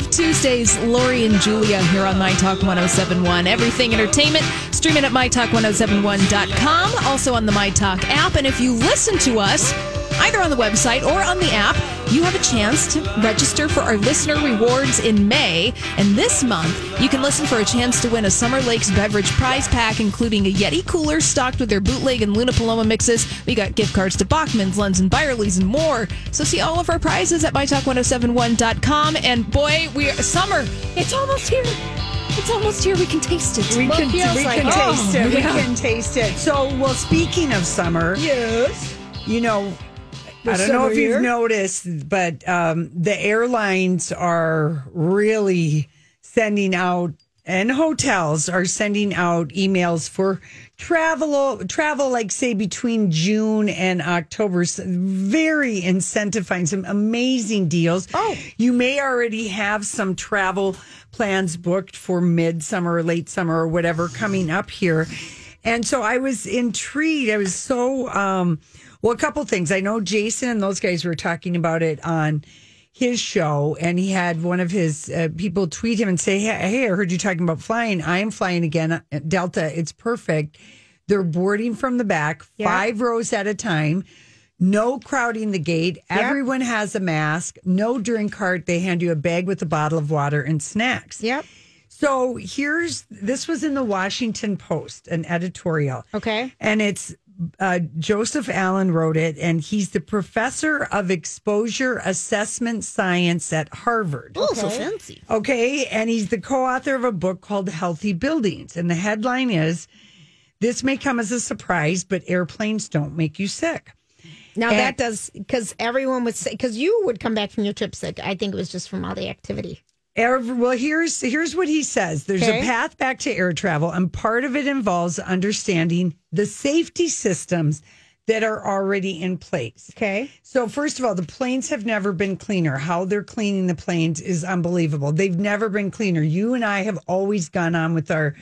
Of Tuesdays, Lori and Julia here on My Talk 1071. Everything entertainment, streaming at MyTalk1071.com, also on the My Talk app. And if you listen to us, either on the website or on the app, you have a chance to register for our listener rewards in May. And this month, you can listen for a chance to win a Summer Lakes beverage prize pack, including a Yeti cooler stocked with their bootleg and Luna Paloma mixes. We got gift cards to Bachman's, Lunds and Byerly's, and more. So see all of our prizes at mytalk1071.com. And boy, we are, summer, it's almost here. It's almost here. We can taste it. We Well, can, it we like can it. taste it. Oh, we can taste it. So, well, speaking of summer, Yes. you know, I don't know if you've noticed, but um, the airlines are really sending out, and hotels are sending out emails for travel, travel like say between June and October. Very incentivizing, some amazing deals. Oh. you may already have some travel plans booked for midsummer or late summer or whatever coming up here. And so I was intrigued. I was so um well, a couple things. I know Jason and those guys were talking about it on his show, and he had one of his uh, people tweet him and say, hey, "Hey, I heard you talking about flying. I am flying again, uh, Delta. It's perfect. They're boarding from the back, five rows at a time." No crowding the gate. Everyone has a mask. No drink cart. They hand you a bag with a bottle of water and snacks. Yep. So here's this was in the Washington Post, an editorial. Okay. And it's uh, Joseph Allen wrote it, and he's the professor of exposure assessment science at Harvard. Oh, so fancy. Okay. And he's the co author of a book called Healthy Buildings. And the headline is This may come as a surprise, but airplanes don't make you sick. Now And- that does because everyone would say because you would come back from your trip sick. I think it was just from all the activity. Air, well, here's here's what he says. There's Okay. a path back to air travel, and part of it involves understanding the safety systems that are already in place. Okay. So, first of all, the planes have never been cleaner. How they're cleaning the planes is unbelievable. They've never been cleaner. You and I have always gone on with our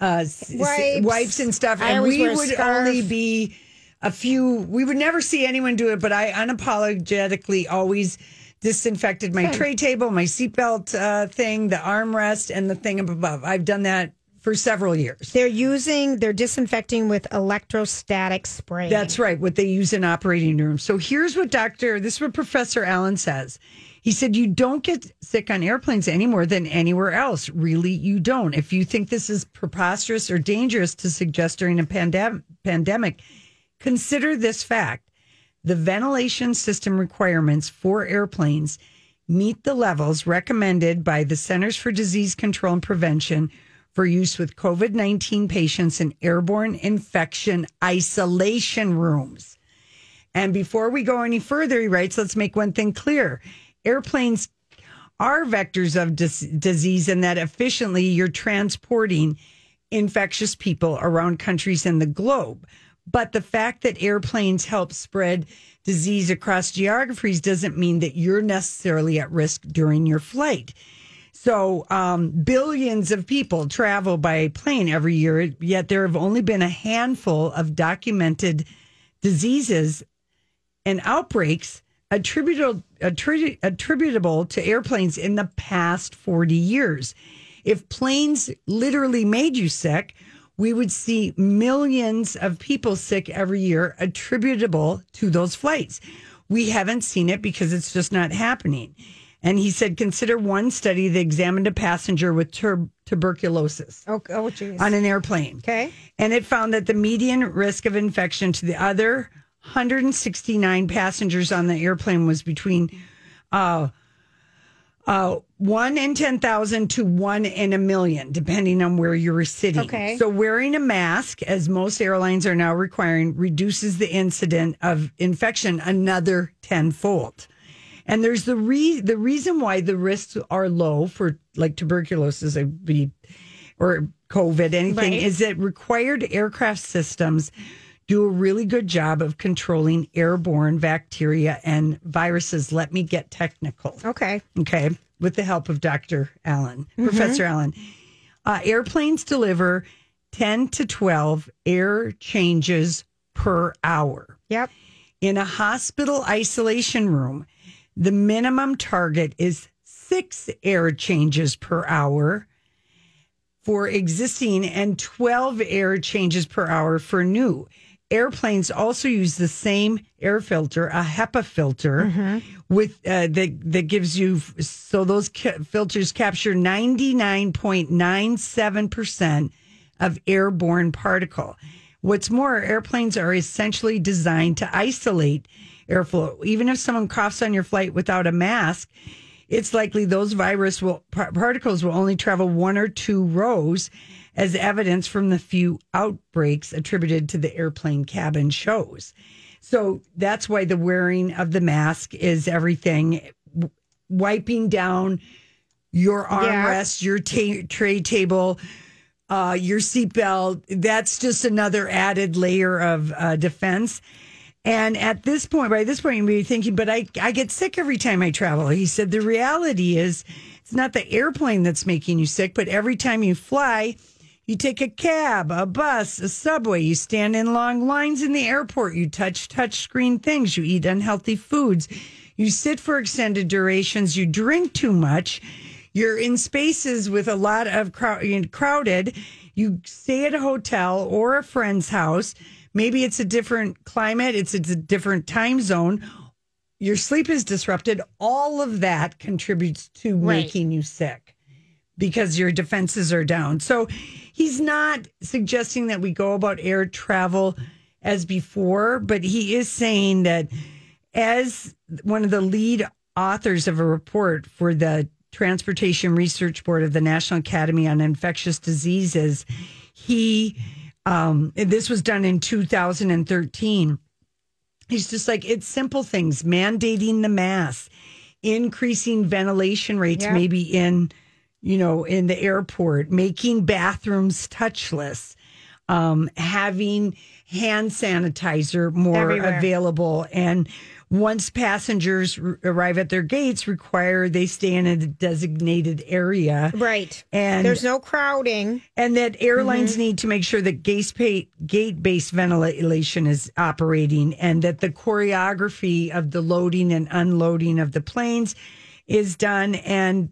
uh, s- Wipes. wipes and stuff, I and we would only be a few. We would never see anyone do it, but I unapologetically always disinfected my tray table, my seatbelt uh, thing, the armrest, and the thing up above. I've done that for several years. They're using they're disinfecting with electrostatic spray. That's right, what they use in operating rooms. So here's what Dr. This is what Professor Allen says. He said, You don't get sick on airplanes any more than anywhere else. Really, you don't. If you think this is preposterous or dangerous to suggest during a pandem- pandemic, consider this fact. The ventilation system requirements for airplanes meet the levels recommended by the Centers for Disease Control and Prevention for use with COVID 19 patients in airborne infection isolation rooms. And before we go any further, he writes, let's make one thing clear. Airplanes are vectors of dis- disease in that efficiently you're transporting infectious people around countries in the globe. But the fact that airplanes help spread disease across geographies doesn't mean that you're necessarily at risk during your flight. So, um, billions of people travel by plane every year, yet there have only been a handful of documented diseases and outbreaks attributable, attribu- attributable to airplanes in the past 40 years. If planes literally made you sick, we would see millions of people sick every year attributable to those flights. We haven't seen it because it's just not happening. And he said, consider one study that examined a passenger with tur- tuberculosis Oh, oh geez. on an airplane. Okay. And it found that the median risk of infection to the other 169 passengers on the airplane was between uh, uh, one in 10,000 to one in a million, depending on where you're sitting. Okay. So wearing a mask, as most airlines are now requiring, reduces the incident of infection another tenfold. And there's the re- the reason why the risks are low for like tuberculosis or be or COVID, anything, Right. is that required aircraft systems do a really good job of controlling airborne bacteria and viruses. Let me get technical. Okay. Okay, with the help of Dr. Allen, Professor Allen. Uh, airplanes deliver 10 to 12 air changes per hour. Yep. In a hospital isolation room, the minimum target is six air changes per hour for existing and 12 air changes per hour for new. Airplanes also use the same air filter, a HEPA filter, with uh, that that gives you so those ca- filters capture 99.97% of airborne particle. What's more, airplanes are essentially designed to isolate airflow. Even if someone coughs on your flight without a mask, it's likely those virus will par- particles will only travel one or two rows as evidence from the few outbreaks attributed to the airplane cabin shows. So that's why the wearing of the mask is everything. W- Wiping down your armrest, your ta- tray table, uh, your seatbelt. That's just another added layer of uh, defense. And at this point, by this point, you may be thinking, but I, I get sick every time I travel. He said the reality is it's not the airplane that's making you sick, but every time you fly, you take a cab, a bus, a subway, you stand in long lines in the airport, you touch touch screen things, you eat unhealthy foods, you sit for extended durations, you drink too much, you're in spaces with a lot of crow- crowded, you stay at a hotel or a friend's house. Maybe it's a different climate, it's, it's a different time zone. Your sleep is disrupted. All of that contributes to Right. making you sick because your defenses are down. So he's not suggesting that we go about air travel as before, but he is saying that as one of the lead authors of a report for the Transportation Research Board of the National Academy on Infectious Diseases, he um, this was done in 2013. He's just like it's simple things, mandating the mask, increasing ventilation rates, Yeah. maybe in you know in the airport, making bathrooms touchless, um, having hand sanitizer more Everywhere. available, and once passengers r- arrive at their gates, require they stay in a designated area. Right. And There's no crowding. and that airlines need to make sure that gate based ventilation is operating and that the choreography of the loading and unloading of the planes is done and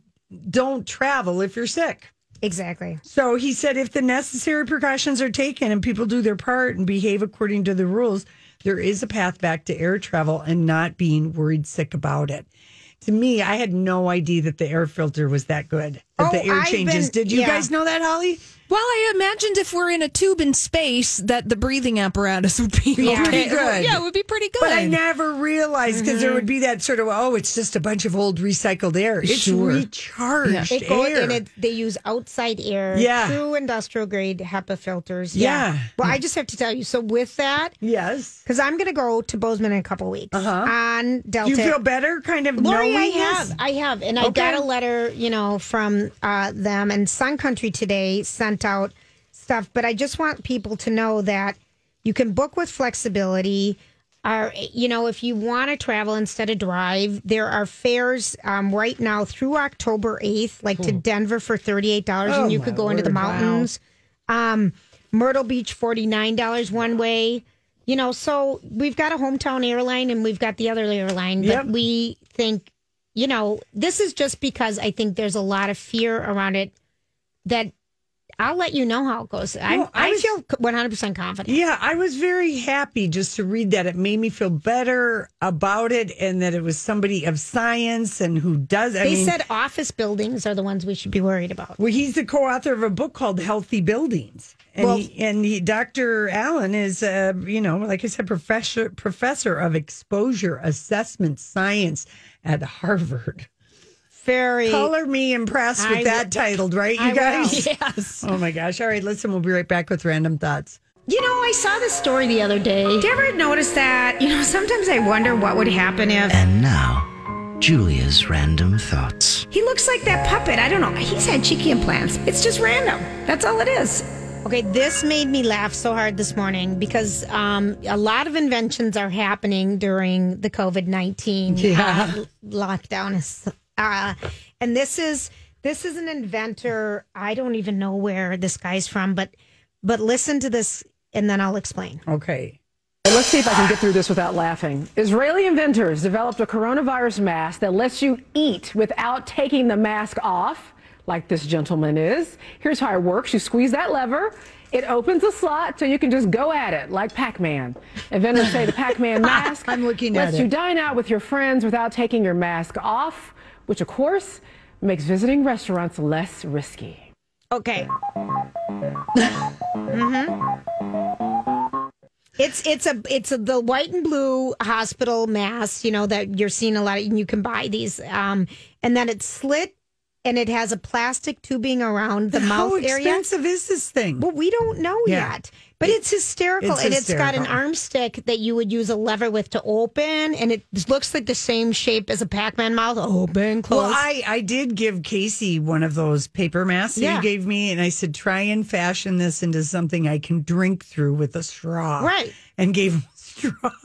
don't travel if you're sick. Exactly. So he said if the necessary precautions are taken and people do their part and behave according to the rules, there is a path back to air travel and not being worried sick about it. To me, I had no idea that the air filter was that good. That Oh, the air I've changes. been- Did you yeah. guys know that, Holly? Well, I imagined if we're in a tube in space, that the breathing apparatus would be Be okay. pretty good. Yeah, it would be pretty good. But I never realized because there would be that sort of oh, it's just a bunch of old recycled air. It's Sure. recharged It goes air. and it, they use outside air, Yeah. true industrial grade HEPA filters. Yeah. Well, I just have to tell you. So with that, yes. because I'm going to go to Bozeman in a couple weeks Uh-huh. on Delta. you feel better? Kind of Lori, knowing I this? have, I have, and I got a letter, you know, from uh, them. And Sun Country today sent out stuff, but I just want people to know that you can book with flexibility. Are you know, if you want to travel instead of drive, there are fares um, right now through October eighth, like to Denver for thirty eight dollars, Oh, and you could go into the word, wow. mountains. Um, Myrtle Beach forty nine dollars one way. You know, so we've got a hometown airline and we've got the other airline, but Yep. we think, you know, this is just because I think there's a lot of fear around it that I'll let you know how it goes. I, Well, I I, was- feel 100% confident. Yeah, I was very happy just to read that. It made me feel better about it and that it was somebody of science and who does. I They mean, said office buildings are the ones we should be worried about. well, he's the co-author of a book called Healthy Buildings, and Well- he, and he, Dr. Allen is, uh, you know, like I said, professor professor of exposure assessment science at Harvard. Very. Color me impressed with I that will- titled, right, you I will. guys? yes. Oh my gosh! All right, listen, we'll be right back with random thoughts. You know, I saw this story the other day. Did you ever notice that? You know, sometimes I wonder what would happen if. And now, Julia's random thoughts. He looks like that puppet. I don't know. He's had cheeky implants. It's just random. That's all it is. Okay, this made me laugh so hard this morning because um, a lot of inventions are happening during the COVID nineteen Yeah. uh, lockdown. Is, uh, and this is this is an inventor. I don't even know where this guy's from, but but listen to this, and then I'll explain. Okay. Let's see if I can get through this without laughing. Israeli inventors developed a coronavirus mask that lets you eat without taking the mask off, like this gentleman is. Here's how it works you squeeze that lever. It opens a slot so you can just go at it like Pac Man. Inventors say the Pac Man mask I'm looking at lets you dine out with your friends without taking your mask off, which, of course, makes visiting restaurants less risky. Okay. mm-hmm. It's it's a it's a, the white and blue hospital mask, you know that you're seeing a lot, of, and you can buy these. Um, and then it's slit, and it has a plastic tubing around the How mouth area. How expensive is this thing? Well, we don't know Yeah. yet, but it's hysterical, It's and it's got an arm stick that you would use a lever with to open, and it looks like the same shape as a Pac-Man mouth. Open, close. Well, I, I did give Casey one of those paper masks that Yeah. you gave me, and I said, try and fashion this into something I can drink through with a straw. Right. And gave him a straw.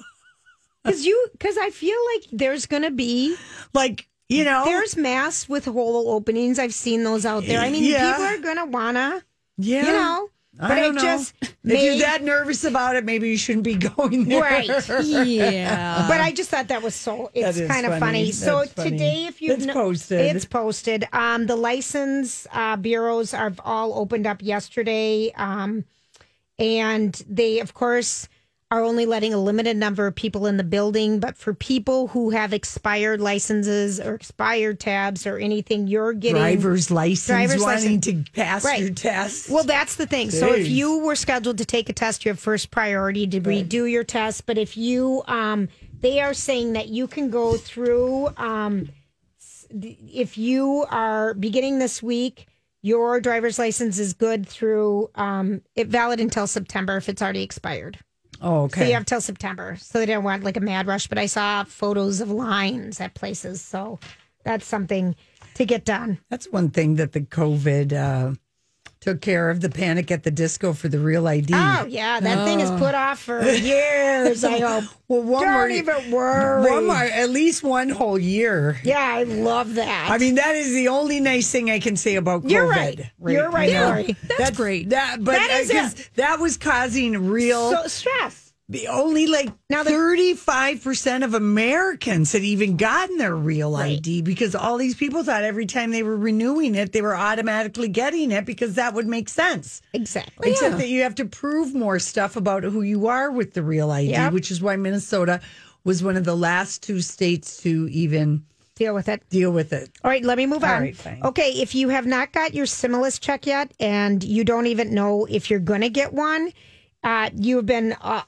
Because you, because I feel like there's gonna be Like, you know, There's masks with hole openings. I've seen those out there. I mean, Yeah. people are gonna wanna, yeah. you know. But I know. just if you're that nervous about it, maybe you shouldn't be going there. right. Yeah. but I just thought that was so. It's kind of funny. funny. So That's funny. today, if you It's posted. it's posted. Um, the license uh, bureaus are all opened up yesterday, um, and they, of course. Are only letting a limited number of people in the building, but for people who have expired licenses or expired tabs or anything, you're getting Driver's license, Driver's wanting license. to pass Right. your test. Well, that's the thing. So if you were scheduled to take a test, you have first priority to redo your test. But if you, um, they are saying that you can go through, um, if you are beginning this week, your driver's license is good through, um, it valid until September if it's already expired. Oh, So okay. you have till September. So they didn't want like a mad rush. But I saw photos of lines at places. So that's something to get done. That's one thing that the COVID uh, took care of the panic at the disco for the real ID. Oh yeah, that thing is put off for years. I hope. Well, one Don't more, even worry. One more, at least one whole year. Yeah, I love that. I mean, that is the only nice thing I can say about COVID. You're right. You're right, now. Lori. That's great. That, but That is uh, 'cause that was causing real. so stress. The only like Now the- thirty-five percent of Americans had even gotten their real Right. ID because all these people thought every time they were renewing it, they were automatically getting it because that would make sense. Exactly. Except that you have to prove more stuff about who you are with the real ID, Yep. which is why Minnesota was one of the last two states to even Deal with it. deal with it. All right, let me move All on. right. Okay, if you have not got your stimulus check yet and you don't even know if you're going to get one, uh, you've been uh,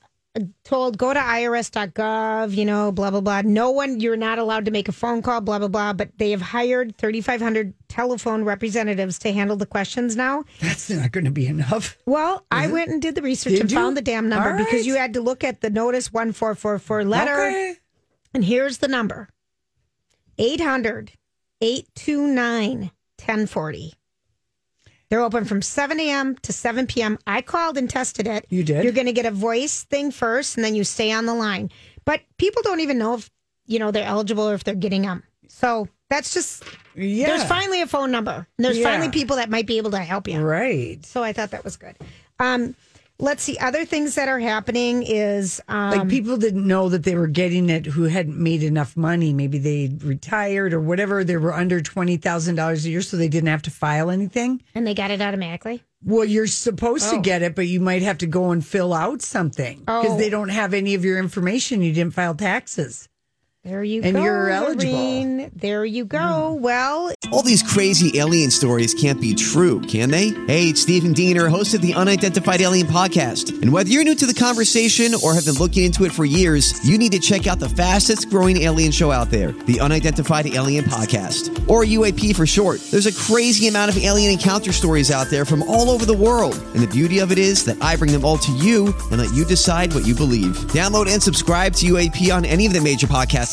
told go to irs.gov, you know, blah, blah, blah. No one, you're not allowed to make a phone call, blah, blah, blah. But they have hired 3,500 telephone representatives to handle the questions now. That's not going to be enough. Well, I went and did the research Did and you? found the damn number All because you had to look at the notice 1444 letter. Okay. And here's the number 800 829 1040. They're open from 7 a.m. to 7 p.m. I called and tested it. You did? You're going to get a voice thing first, and then you stay on the line. But people don't even know if you know they're eligible or if they're getting them. So that's just Yeah. there's finally a phone number. And there's Yeah. finally people that might be able to help you. Right. So I thought that was good. Um, let's see. Other things that are happening is um, Like people didn't know that they were getting it who hadn't made enough money. Maybe they retired or whatever. They were under $20,000 a year, so they didn't have to file anything. and they got it automatically. Well, you're supposed to get it, but you might have to go and fill out something because Oh. they don't have any of your information. You didn't file taxes. There you And go. you're eligible. Lorene. There you go. Hmm. Well, All these crazy alien stories can't be true, can they? Hey, it's Stephen Diener, host of the Unidentified Alien Podcast. And whether you're new to the conversation or have been looking into it for years, you need to check out the fastest growing alien show out there, the Unidentified Alien Podcast, or UAP for short. There's a crazy amount of alien encounter stories out there from all over the world. And the beauty of it is that I bring them all to you and let you decide what you believe. Download and subscribe to UAP on any of the major podcast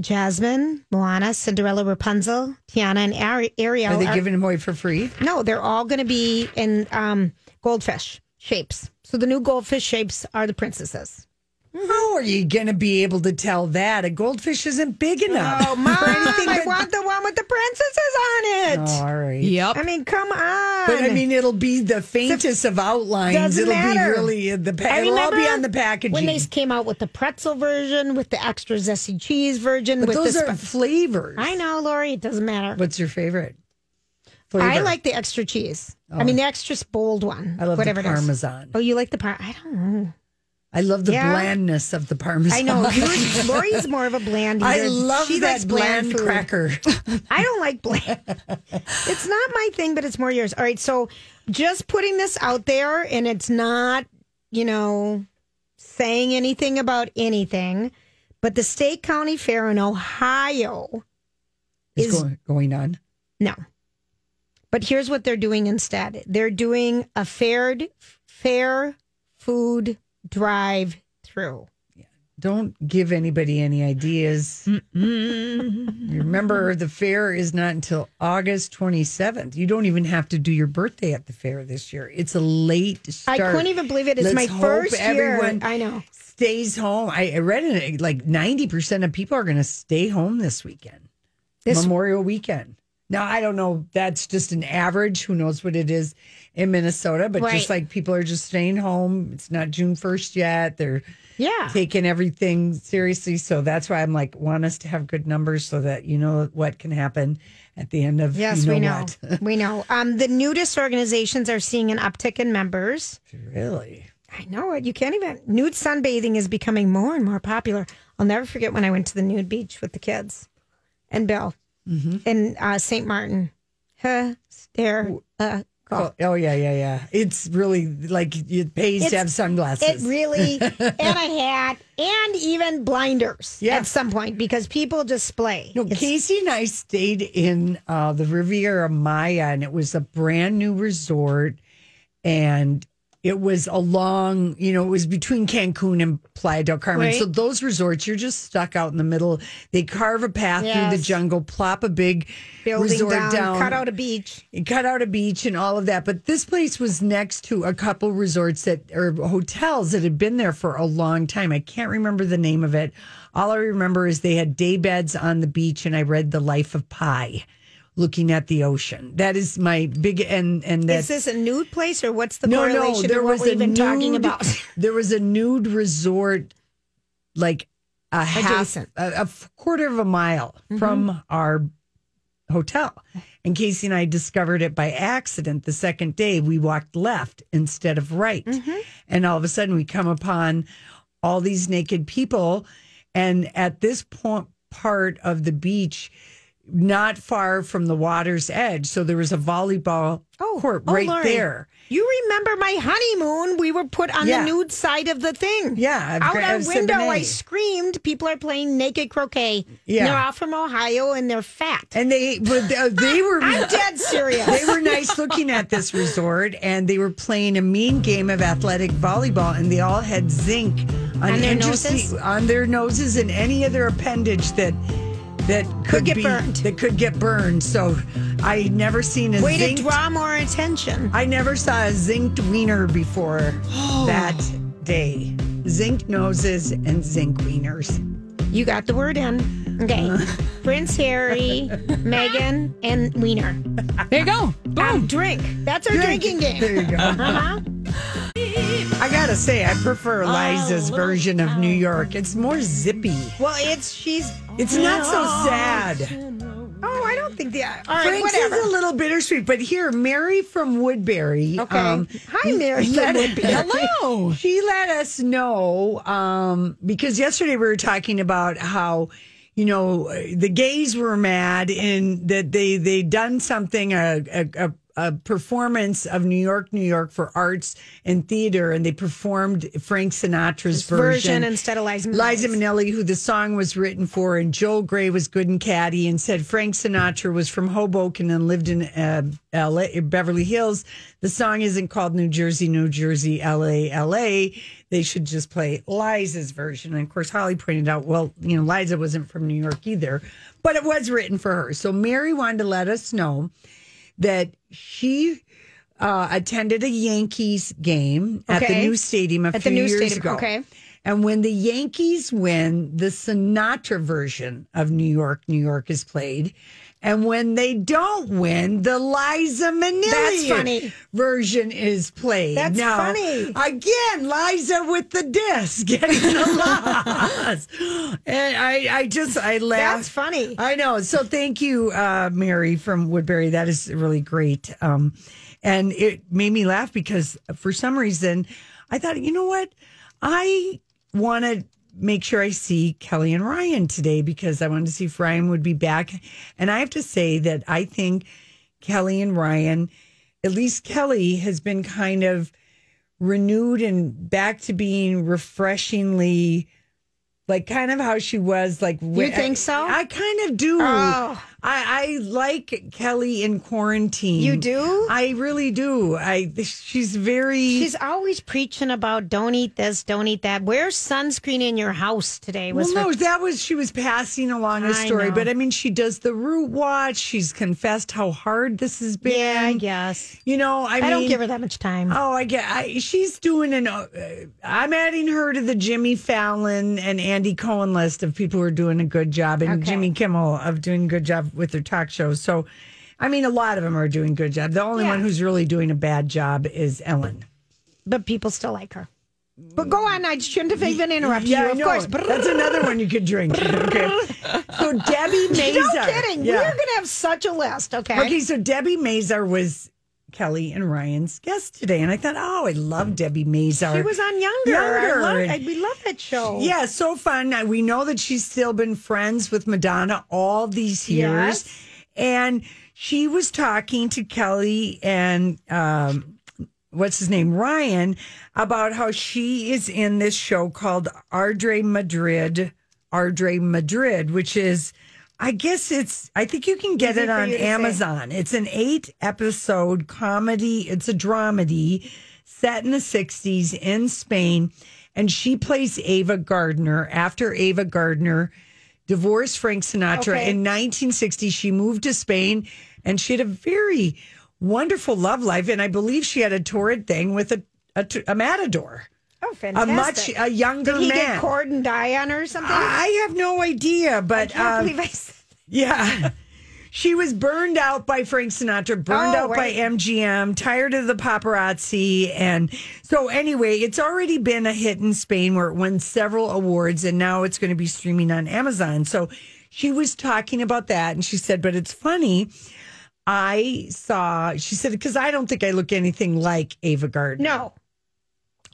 Jasmine, Moana, Cinderella, Rapunzel, Tiana, and Ari- Ariel. Are they are- giving them away for free? no, they're all going to be in um, goldfish shapes. So the new goldfish shapes are the princesses. How are you going to be able to tell that? A goldfish isn't big enough. Oh, mom, I but- want the one with the princesses on it. Oh, all right. Yep. I mean, come on. But I mean, it'll be the faintest of outlines. Doesn't it'll matter. be really in the pa- it'll all be on the packaging. when they came out with the pretzel version, with the extra zesty cheese version. but with those the are flavors. I know, Lori. It doesn't matter. What's your favorite? I like the extra cheese. I oh. mean, the extra bold one. I love whatever the it is. parmesan. Oh, you like the par? I don't know. I love the Yeah. blandness of the parmesan. I know. Lori's more of a bland. I love she that likes bland food. cracker. I don't like bland. it's not my thing, but it's more yours. All right. So just putting this out there, and it's not, you know, saying anything about anything, but the State County Fair in Ohio is Is- going, going on. No. But here's what they're doing instead. They're doing a fair fair food drive through. Don't give anybody any ideas. Remember, the fair is not until August 27th. You don't even have to do your birthday at the fair this year. It's a late I couldn't even believe it. It's Let's my first year. I know. stays home. I, I read it like 90% of people are going to stay home this weekend, This Memorial weekend. Now, I don't know. That's just an average. Who knows what it is in Minnesota? But Right. just like people are just staying home. It's not June 1st yet. They're yeah. taking everything seriously. So that's why I'm like, want us to have good numbers so that you know what can happen at the end of Yes, you we know. we know. Um, the nudist organizations are seeing an uptick in members. really? I know it. You can't even. Nude sunbathing is becoming more and more popular. I'll never forget when I went to the nude beach with the kids and Bill in uh, St. Martin. Uh, Oh, oh yeah, yeah, yeah. It's really like it pays to have sunglasses. It really, and a hat, and even blinders Yeah. at some point because people display. No, It's- Casey and I stayed in uh, the Riviera Maya, and it was a brand new resort, and it was along, you know, it was between Cancun and Playa del Carmen. Right. So those resorts, you're just stuck out in the middle. They carve a path through the jungle, plop a big building resort down, down, cut out a beach. cut out a beach and all of that. But this place was next to a couple resorts that or hotels that had been there for a long time. I can't remember the name of it. All I remember is they had day beds on the beach, and I read The Life of Pi, looking at the ocean. That is my big and and Is that's this a nude place or what's the no, correlation no. There was a nude, talking about? there was a nude resort, like a half, Adjacent. Mm-hmm. a, a quarter of a mile from our hotel. And Casey and I discovered it by accident the second day. We walked left instead of right. Mm-hmm. And all of a sudden we come upon all these naked people. And at this point, part of the beach, not far from the water's edge. So there was a volleyball oh, court oh, right Lori, there. You remember my honeymoon? We were put on Yeah. the nude side of the thing. Yeah, of Out Gra- our window, I screamed. People are playing naked croquet. Yeah. They're all from Ohio and they're fat. And they, uh, they were. I'm dead serious. They were nice looking at this resort, and they were playing a mean game of athletic volleyball, and they all had zinc on, On their noses? on their noses and any other appendage that that could, get be, burned. That could get burned. So I never seen a Way zinc. to draw more attention. I never saw a zinced wiener before that day. Zinc noses and zinc wieners. You got the word in. Okay. Prince Harry, Meghan, and Wiener. There you go. Um, drink. That's our Drink. drinking game. There you go. Uh-huh. I gotta say, I prefer Liza's version of New York. It's more zippy. Well, it's she's. It's not so sad. Oh, I don't think the. All right, Frank's whatever. is a little bittersweet, but here, Mary from Woodbury. um, Okay. Hi, Mary from let- Woodbury. Hello. She let us know um, because yesterday we were talking about how you know the gays were mad and that they they done something a, a, a a performance of New York, New York for arts and theater, and they performed Frank Sinatra's version instead of Liza Minnelli's. Liza Minnelli, who the song was written for, and Joel Grey was good and catty, and said Frank Sinatra was from Hoboken and lived in uh, LA, Beverly Hills. The song isn't called New Jersey, New Jersey, LA, LA. They should just play Liza's version. And of course, Holly pointed out, well, you know, Liza wasn't from New York either, but it was written for her. So Mary wanted to let us know that she uh, attended a Yankees game at the new stadium a At the few new years stadium, ago. okay. And when the Yankees win, the Sinatra version of New York, New York is played. And when they don't win, the Liza Minnelli That's funny. version is played. That's now, funny. Again, Liza with the disc getting the loss. And I, I just, I laugh. That's funny. I know. So thank you, uh, Mary from Woodbury. That is really great. Um, and it made me laugh because for some reason I thought, you know what? I want to make sure I see Kelly and Ryan today because I wanted to see if Ryan would be back. And I have to say that I think Kelly and Ryan, at least Kelly, has been kind of renewed and back to being refreshingly like kind of how she was like You think so? I kind of do. Oh. I, I like Kelly in quarantine. You do? I really do. I she's very She's always preaching about don't eat this, don't eat that. Where's sunscreen in your house today? well, Was no, that was she was passing along a I story, know. but I mean, she does the root watch. She's confessed how hard this has been. yeah, I guess. You know, I, I, mean, don't give her that much time. Oh, I get. I, she's doing an. Uh, I'm adding her to the Jimmy Fallon and Andy Cohen list of people who are doing a good job, and Okay. Jimmy Kimmel of doing a good job with their talk shows. So, I mean, a lot of them are doing good job. The only Yeah. one who's really doing a bad job is Ellen. But people still like her. But go on, I shouldn't have even interrupted Yeah, you. Of course. That's another one you could drink. Okay. So Debbie Mazar. No kidding. Yeah. We're gonna have such a list. Okay. Okay, so Debbie Mazar was Kelly and Ryan's guest today, and I thought, oh, I love Debbie Mazar. She was on Younger. Younger. I love, I, we love that show. Yeah, so fun. Uh, We know that she's still been friends with Madonna all these years. Yes. And she was talking to Kelly and um, what's his name, Ryan, about how she is in this show called Ardre Madrid, Ardre Madrid, which is. I guess it's. I think you can get Easy it on to say. Amazon. It's an eight episode comedy. It's a dramedy set in the 60s in Spain. And she plays Ava Gardner. After Ava Gardner divorced Frank Sinatra Okay. in 1960, she moved to Spain and she had a very wonderful love life. And I believe she had a torrid thing with a, a, a matador. Oh, A much a younger Did he man. get cord and die on her or something? I have no idea, but I can't um, believe I said yeah. She was burned out by Frank Sinatra, burned Oh, out by. MGM, tired of the paparazzi. And so, anyway, it's already been a hit in Spain where it won several awards, and now it's going to be streaming on Amazon. So, she was talking about that, and she said, But it's funny. I saw, she said, because I don't think I look anything like Ava Gardner. no.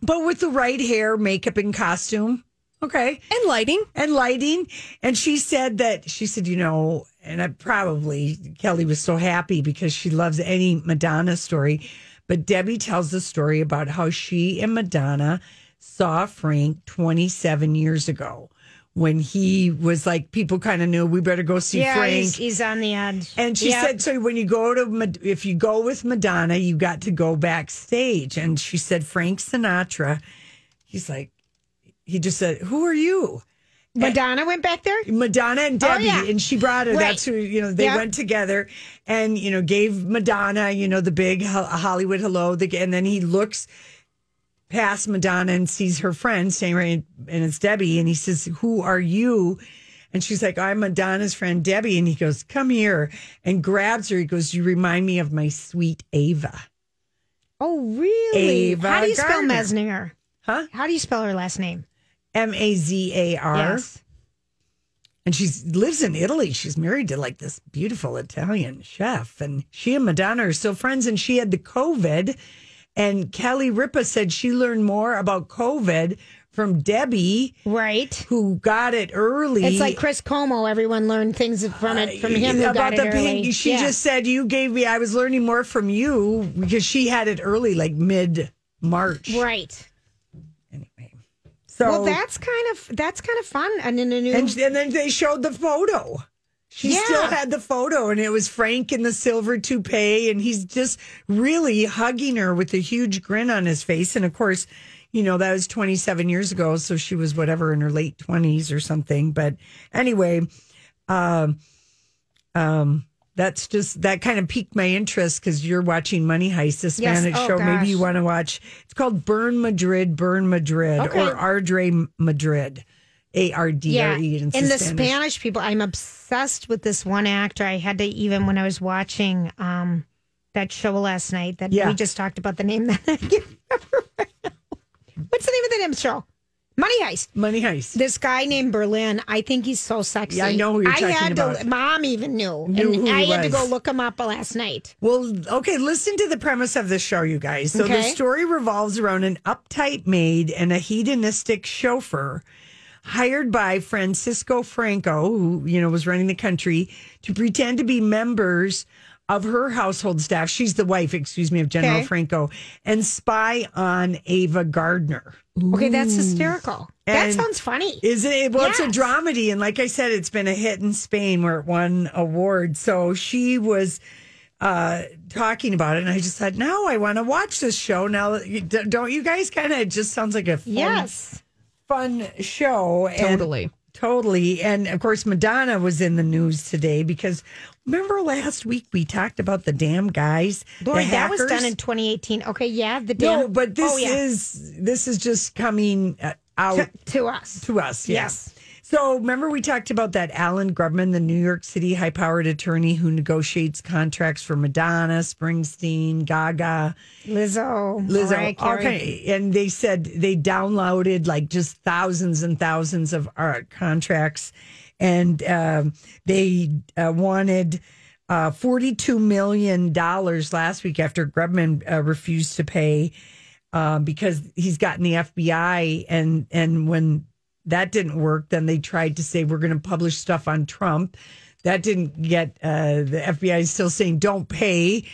But with the right hair, makeup, and costume. Okay And lighting. and lighting. And she said that she said, you know, and I probably Kelly was so happy because she loves any Madonna story. But Debbie tells the story about how she and Madonna saw Frank 27 years ago when he was like, people kind of knew we better go see Yeah, Frank. he's, he's on the edge. And she Yep. said, so when you go to, if you go with Madonna, you got to go backstage. And she said, Frank Sinatra, he's like, he just said, who are you? Madonna went back there? Madonna and Oh, Debbie, yeah. and she brought her. Right. That's who you know. They Yep. went together, and you know, gave Madonna, you know, the big Ho- Hollywood hello. The, and then he looks past Madonna and sees her friend standing right, and it's Debbie, and he says, "Who are you?" And she's like, "I'm Madonna's friend, Debbie." And he goes, "Come here," and grabs her. He goes, "You remind me of my sweet Ava." Oh, really? Ava How do you spell Gardner. Mesninger? Huh? How do you spell her last name? M A Z A R. Yes. and she lives in Italy. She's married to like this beautiful Italian chef, and she and Madonna are still friends. And she had the COVID, and Kelly Ripa said she learned more about COVID from Debbie, right? Who got it early? It's like Chris Cuomo. Everyone learned things from it from him. Who about got the it early. She Yeah. just said you gave me. I was learning more from you because she had it early, like mid March. right. Anyway, so well, that's kind of that's kind of fun. And in a new and, and then they showed the photo. She Yeah. still had the photo, and it was Frank in the silver toupee, and he's just really hugging her with a huge grin on his face. And of course, you know that was 27 years ago, so she was whatever in her late 20s or something. But anyway, um, um, that's just that kind of piqued my interest because you're watching Money Heist, a Yes. Spanish Oh, show. Maybe you want to watch. It's called Burn Madrid, Burn Madrid, Okay. or Ardre Madrid, A R D. R E. And the Spanish. people, I'm obsessed with this one actor. I had to even when I was watching um that show last night that Yeah. we just talked about the name that I can't remember right. What's the name of the damn show? Money Heist. Money Heist. This guy named Berlin, I think he's so sexy. Yeah, I know who you're I talking had about. To, Mom even knew. Knew and I had to go look him up last night. Well, okay, listen to the premise of the show, you guys. So the story revolves around an uptight maid and a hedonistic chauffeur hired by Francisco Franco, who, you know, was running the country, to pretend to be members of her household staff. She's the wife, excuse me, of General Okay. Franco, and spy on Ava Gardner. Okay, that's hysterical. that sounds funny. Is it? Well, it's a dramedy, and like I said, it's been a hit in Spain where it won awards. So she was uh talking about it, and I just said, "No, I want to watch this show." Now, don't you guys kind of? It just sounds like a fun, Yes. Fun show. and- Totally. totally. And of course, Madonna was in the news today because remember last week we talked about the damn guys. the Boy, that was done in 2018. Okay, yeah, the damn. No, but this oh, yeah. is this is just coming uh, out to, to us. to us. Yeah. Yes. So remember we talked about that Allen Grubman, the New York City high-powered attorney who negotiates contracts for Madonna, Springsteen, Gaga, Lizzo, Lizzo. Okay, and they said they downloaded like just thousands and thousands of uh, contracts, and um, they uh, wanted. Uh, $42 million last week after Grubman uh, refused to pay uh, because he's gotten the FBI. And, and when that didn't work, then they tried to say, we're going to publish stuff on Trump. That didn't get, uh, the FBI is still saying, don't pay.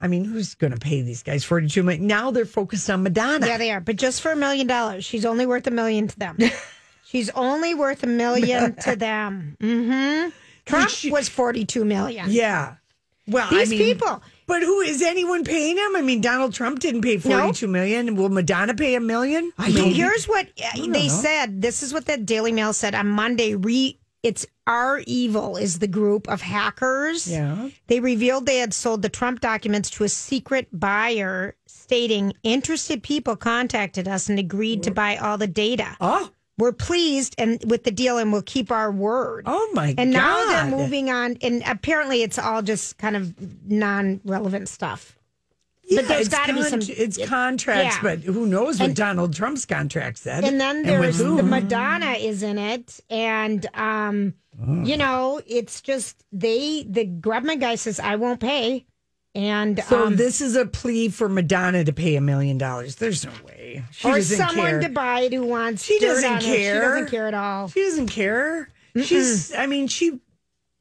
I mean, who's going to pay these guys 42 million? Now they're focused on Madonna. Yeah, they are. But just for a million dollars, she's only worth a million to them. she's only worth a million to them. Mm-hmm. Trump was 42 million. Yeah. Well, These I mean, people. But who is anyone paying him? I mean, Donald Trump didn't pay No. forty-two million. Will Madonna pay a million? I mean, Here's what they know. said. This is what the Daily Mail said on Monday. Re, it's our evil is the group of hackers. Yeah. They revealed they had sold the Trump documents to a secret buyer, stating interested people contacted us and agreed to buy all the data. Oh. We're pleased and with the deal, and we'll keep our word. Oh my god. And now they're moving on, and apparently it's all just kind of non-relevant stuff. Yeah, but there's it's got to be some. It's contracts, Yeah. but who knows what And- Donald Trump's contract said? and then there's who. the Madonna is in it, and um, Oh. you know, it's just they. The Grubman guy says, "I won't pay," and So um, this is a plea for Madonna to pay a million dollars. There's no way. She or doesn't someone care. to buy it who wants. She doesn't care. She doesn't care at all. She doesn't care. She's. I mean, she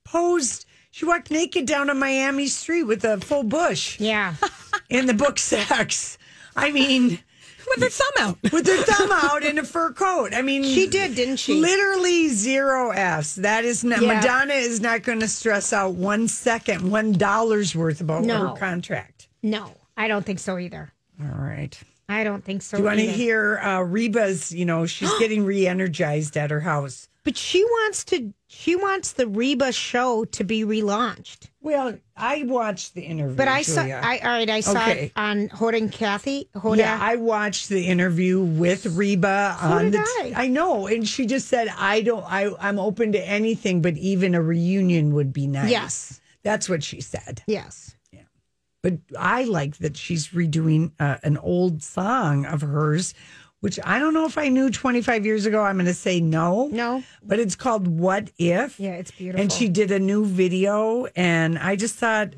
posed. She walked naked down a Miami street with a full bush. Yeah. In the book sex. I mean. With her thumb out. With her thumb out in a fur coat. I mean, She did, didn't she? Literally zero F's. That is not, Yeah. Madonna is not going to stress out one second, one dollar's worth about No. her contract. No, I don't think so either. All right. I don't think so. Do you want to either. hear uh, Reba's? You know, she's getting re energized at her house. But she wants to. She wants the Reba show to be relaunched. Well, I watched the interview. But I Julia. saw. I all right. I saw Okay. it on Hoda and Kathy. Hoda. Yeah, I watched the interview with Reba on did the. I. I know, and she just said, "I don't. I I'm open to anything, but even a reunion would be nice." Yes. that's what she said. yes. But I like that she's redoing uh, an old song of hers which I don't know if I knew 25 years ago. I'm going to say no. No. But it's called What If. Yeah, it's beautiful. And she did a new video, and I just thought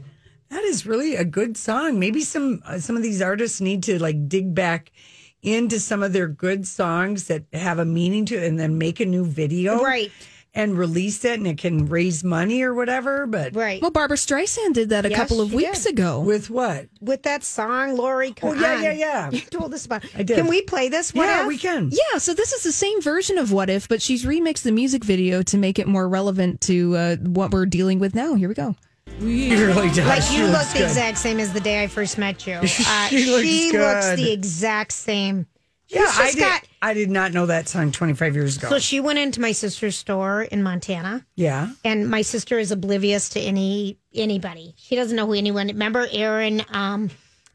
that is really a good song. Maybe some uh, some of these artists need to like dig back into some of their good songs that have a meaning to it, and then make a new video, Right. And release it, and it can raise money or whatever. But Right. Well, Barbra Streisand did that a Yes, couple of weeks did. ago. with what? With that song, Lori, come Oh, yeah, on. yeah, yeah. You told us about I did. Can we play this? What yeah, if? we can. Yeah, so this is the same version of What If, but she's remixed the music video to make it more relevant to uh, what we're dealing with now. Here we go. She really does. Like She you look the good. exact same as the day I first met you. Uh, She looks looks good. the exact same. Yeah, I did. got- I did not know that song 25 years ago. So she went into my sister's store in Montana, yeah. and my sister is oblivious to any anybody. She doesn't know who anyone. Remember Aaron um,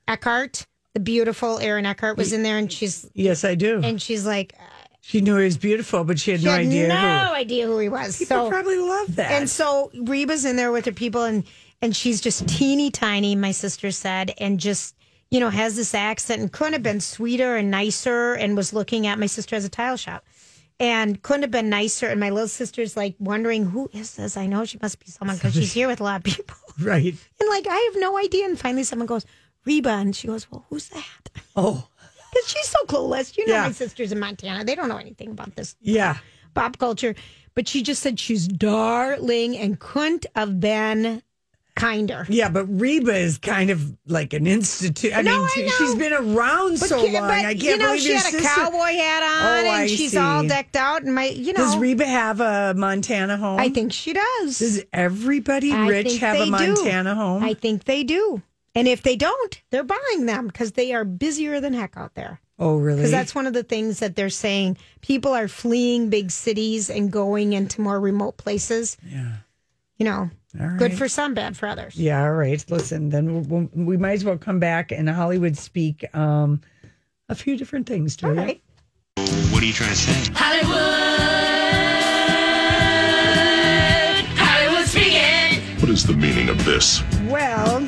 Eckhart, the beautiful Aaron Eckhart was in there, and she's Yes, I do. and she's like, she knew he was beautiful, but she had she no had idea no who. idea who he was. People so probably love that. And so Reba's in there with her people, and and she's just teeny tiny. My sister said, and just you know has this accent, and couldn't have been sweeter and nicer, and was looking at my sister as a tile shop, and couldn't have been nicer. And my little sister's like wondering who is this? I know she must be someone because she's here with a lot of people, right. and like I have no idea. And finally, someone goes Reba, and she goes, "Well, who's that?" Oh, Because she's so clueless. You know, Yeah. my sister's in Montana; they don't know anything about this yeah. pop culture. But she just said she's darling and couldn't have been kinder. Yeah, but Reba is kind of like an institute. I No, mean, I she's been around But, so long. but, I can't you know, believe she had a cowboy hat on Oh, and I she's see. all decked out. And my, you know, Does Reba have a Montana home? I think she does. Does everybody I rich have a they do. Montana home? I think they do. And if they don't, they're buying them because they are busier than heck out there. oh, really? Because that's one of the things that they're saying. People are fleeing big cities and going into more remote places. Yeah. You know, All good for some, bad for others. Yeah, all right. Listen, then we'll, we might as well come back and Hollywood speak um, a few different things to All you. right. What are you trying to say? Hollywood. Hollywood speaking. What is the meaning of this? Well,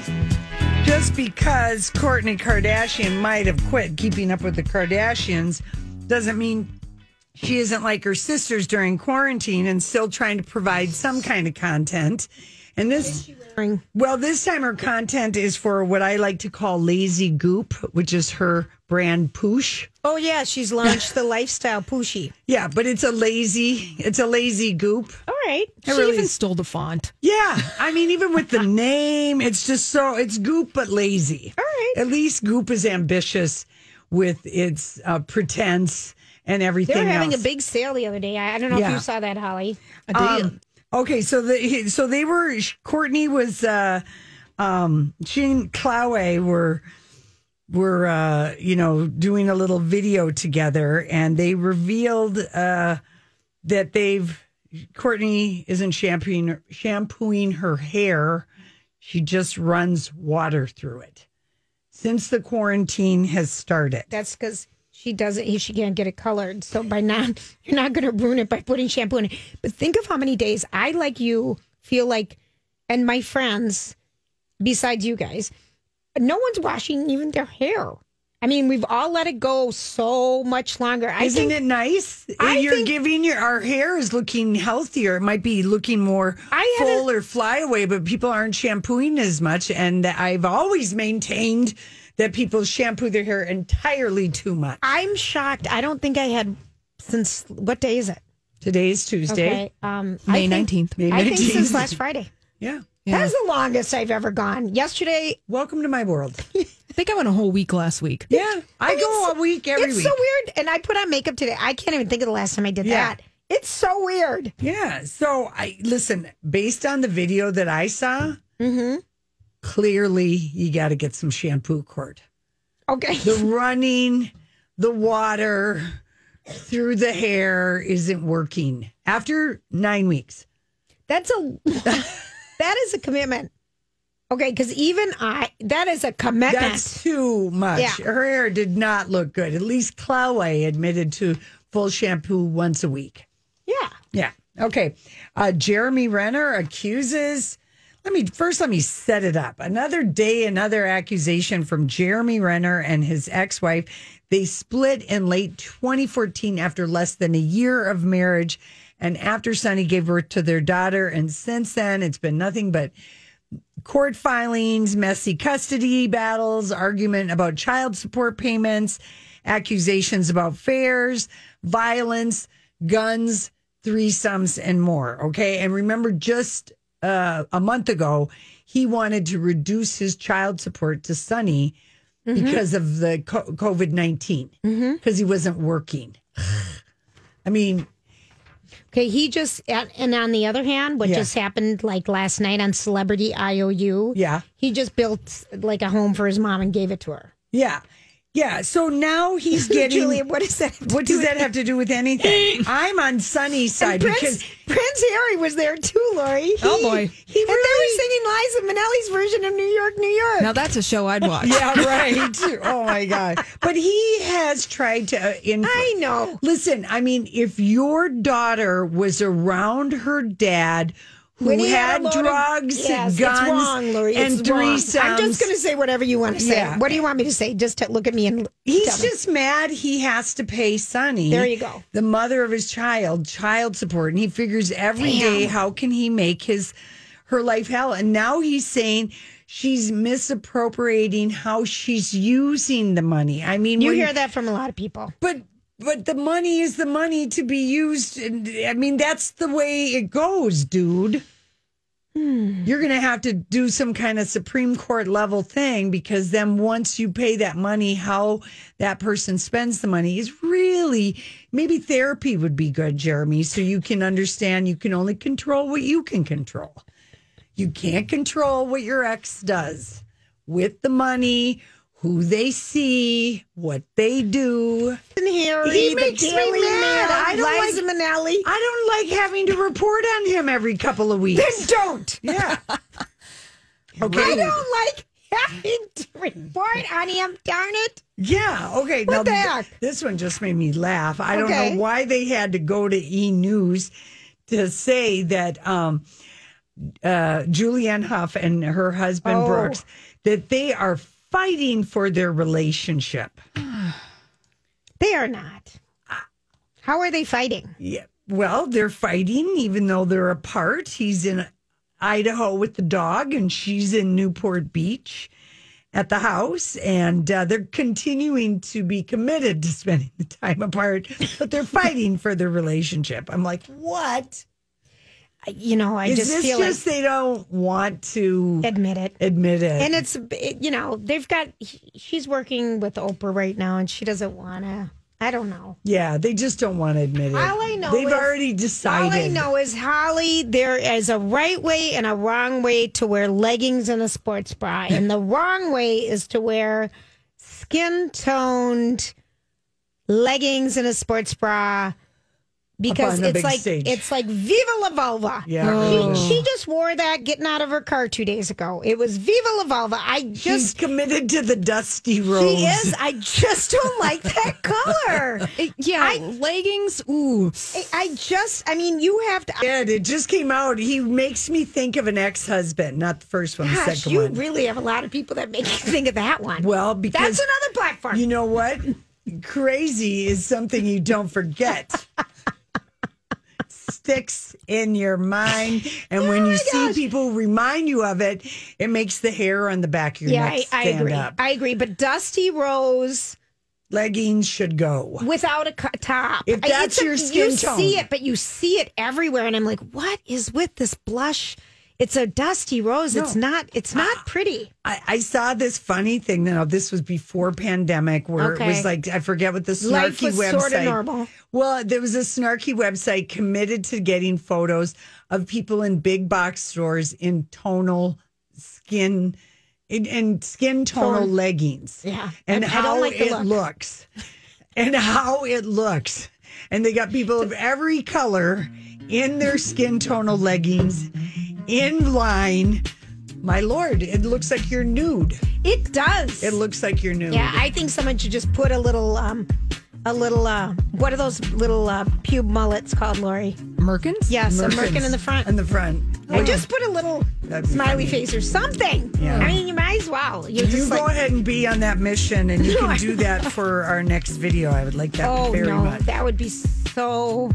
just because Kourtney Kardashian might have quit keeping up with the Kardashians doesn't mean she isn't like her sisters during quarantine and still trying to provide some kind of content. And this, well, this time her content is for what I like to call lazy goop, which is her brand Poosh. Oh, yeah. She's launched the lifestyle Pushy. Yeah, but it's a lazy, it's a lazy goop. All right. She really even is- stole the font. Yeah, I mean, even with the name, it's just so it's Goop but lazy. All right. At least Goop is ambitious with its uh, pretense and everything. They were having else. a big sale the other day. I I don't know Yeah. if you saw that, Holly. Um, okay, so the so they were Kourtney was uh um she and Khloé were were uh you know doing a little video together and they revealed uh that they've Kourtney isn't shampooing shampooing her hair. She just runs water through it. Since the quarantine has started. That's because she doesn't. She can't get it colored. So by not, you're not going to ruin it by putting shampoo in it. But think of how many days I, like you, feel like, and my friends, besides you guys, no one's washing even their hair. I mean, we've all let it go so much longer. I Isn't think it nice? I You're think- giving your our hair is looking healthier. It might be looking more I full or fly away, but people aren't shampooing as much. And I've always maintained that people shampoo their hair entirely too much. I'm shocked. I don't think I had since what day is it? Today's Tuesday. Okay, um, May I think- 19th. May I think since last Friday. Yeah. That's the longest I've ever gone. Yesterday, Welcome to my world. I think I went a whole week last week. Yeah. I, go a week every it's week. It's so weird. And I put on makeup today. I can't even think of the last time I did Yeah. that. It's so weird. Yeah. So I listen, based on the video that I saw, Mm-hmm. Clearly you got to get some shampoo cord. Okay. The running, the water through the hair isn't working after nine weeks. That's a that is a commitment. Okay, because even I that is a commitment. That's too much. Yeah. Her hair did not look good. At least Khloé admitted to full shampoo once a week. yeah. Yeah. Okay. Uh, Jeremy Renner accuses Let me first let me set it up. Another day, another accusation from Jeremy Renner and his ex-wife. They split in late 2014 after less than a year of marriage and after Sonni gave birth to their daughter. And since then, it's been nothing but court filings, messy custody battles, argument about child support payments, accusations about fares, violence, guns, threesomes, and more. Okay. And remember, just uh, a month ago, he wanted to reduce his child support to Sonni because of the COVID 19, because he wasn't working. I mean, Okay, he just and and on the other hand, what Yeah. just happened like last night on Celebrity IOU? Yeah. he just built like a home for his mom and gave it to her. Yeah. Yeah. So now he's getting. Julia, what does that? have to What do does with that have to do with anything? I'm on Sonni's side And because Prince, Prince Harry was there too, Lori. Oh, boy. He and they were singing Liza Minnelli's version of New York, New York. Now that's a show I'd watch. yeah, right. Oh my god! But he has tried to. Uh, inf- I know. Listen, I mean, if your daughter was around her dad, who had, a load of- drugs, yes, guns, wrong, Lori. and threesomes, I'm just going to say whatever you want to say. Yeah. What do you want me to say? Just to look at me and He's tell me. just mad he has to pay Sonni. There you go. The mother of his child, child support. And he figures every day Damn. how can he make his her life hell. And now he's saying she's misappropriating how she's using the money. I mean You when- hear that from a lot of people. But but the money is the money to be used. And I mean, that's the way it goes, dude. Hmm. You're going to have to do some kind of Supreme Court level thing because then once you pay that money, how that person spends the money is really maybe therapy would be good, Jeremy, so you can understand you can only control what you can control. You can't control what your ex does with the money, who they see, what they do. And Harry, He makes me Daily mad. I don't Liza like- Minnelli. I don't like having to report on him every couple of weeks. Then don't. Yeah. okay. I don't like having to report on him. Darn it. Yeah. Okay. What the heck? this one just made me laugh. I don't know why they had to go to E News to say that um, uh, Julianne Hough and her husband Oh. Brooks that they are fighting for their relationship. They are not. How are they fighting? Yeah. Well, they're fighting even though they're apart. He's in Idaho with the dog, and she's in Newport Beach at the house. And uh, they're continuing to be committed to spending the time apart, but they're fighting for their relationship. I'm like, what? You know, I Is just this feel just they don't want to admit it. admit it? And it's you know they've got she's working with Oprah right now, and she doesn't want to. I don't know. yeah, they just don't want to admit it. All I know They've is- already decided. All I know is Holly. There is a right way and a wrong way to wear leggings and a sports bra, and the wrong way is to wear skin toned leggings and a sports bra because it's like stage. it's like Viva la Vulva. Yeah, it really she, she just wore that getting out of her car two days ago. It was Viva la Vulva. I She's just committed to the dusty rose. she is. I just don't like that color. Yeah, leggings. Ooh. I, I just. I mean, you have to. Yeah, it just came out. He makes me think of an ex-husband, not the first one, the Gosh, second you one. really have a lot of people that make you think of that one. well, because That's another platform. you know what? Crazy is something you don't forget. Sticks in your mind, and when oh you see people remind you of it, it makes the hair on the back of your yeah, neck I, I stand agree. up. I agree. But Dusty Rose Leggings should go. without a top. If I- that's a- your skin you tone. see it, but you see it everywhere, and I'm like, what is with this blush? It's a Dusty Rose. It's not. It's not pretty. I, I saw this funny thing. Now this was before pandemic, where it was like I forget what the snarky website. sorta normal. Well, there was a snarky website committed to getting photos of people in big box stores in tonal skin, in, in skin tonal Tone. leggings. Yeah. and I- I how don't like it look. looks, and how it looks, and they got people of every color in their skin tonal leggings in line. My lord, it looks like you're nude. It does. It looks like you're nude. Yeah, I think someone should just put a little, um, a little, uh, what are those little uh, pube mullets called, Lori? Merkins? Yes, a merkin in the front. In the front. I just put a little That'd be smiley funny. face or something. Yeah. I mean, you might as well. You're You just go like, ahead and be on that mission, and you Sure. can do that for our next video. I would like that oh very no, much. that would be so.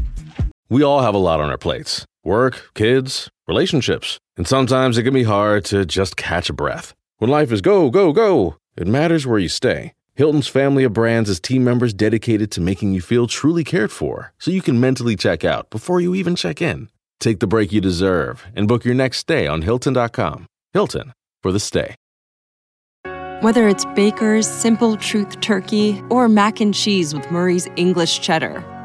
We all have a lot on our plates work, kids, relationships. And sometimes it can be hard to just catch a breath. When life is go, go, go, it matters where you stay. Hilton's family of brands is team members dedicated to making you feel truly cared for so you can mentally check out before you even check in. Take the break you deserve and book your next stay on Hilton.com. Hilton for the stay. Whether it's Baker's Simple Truth Turkey or mac and cheese with Murray's English Cheddar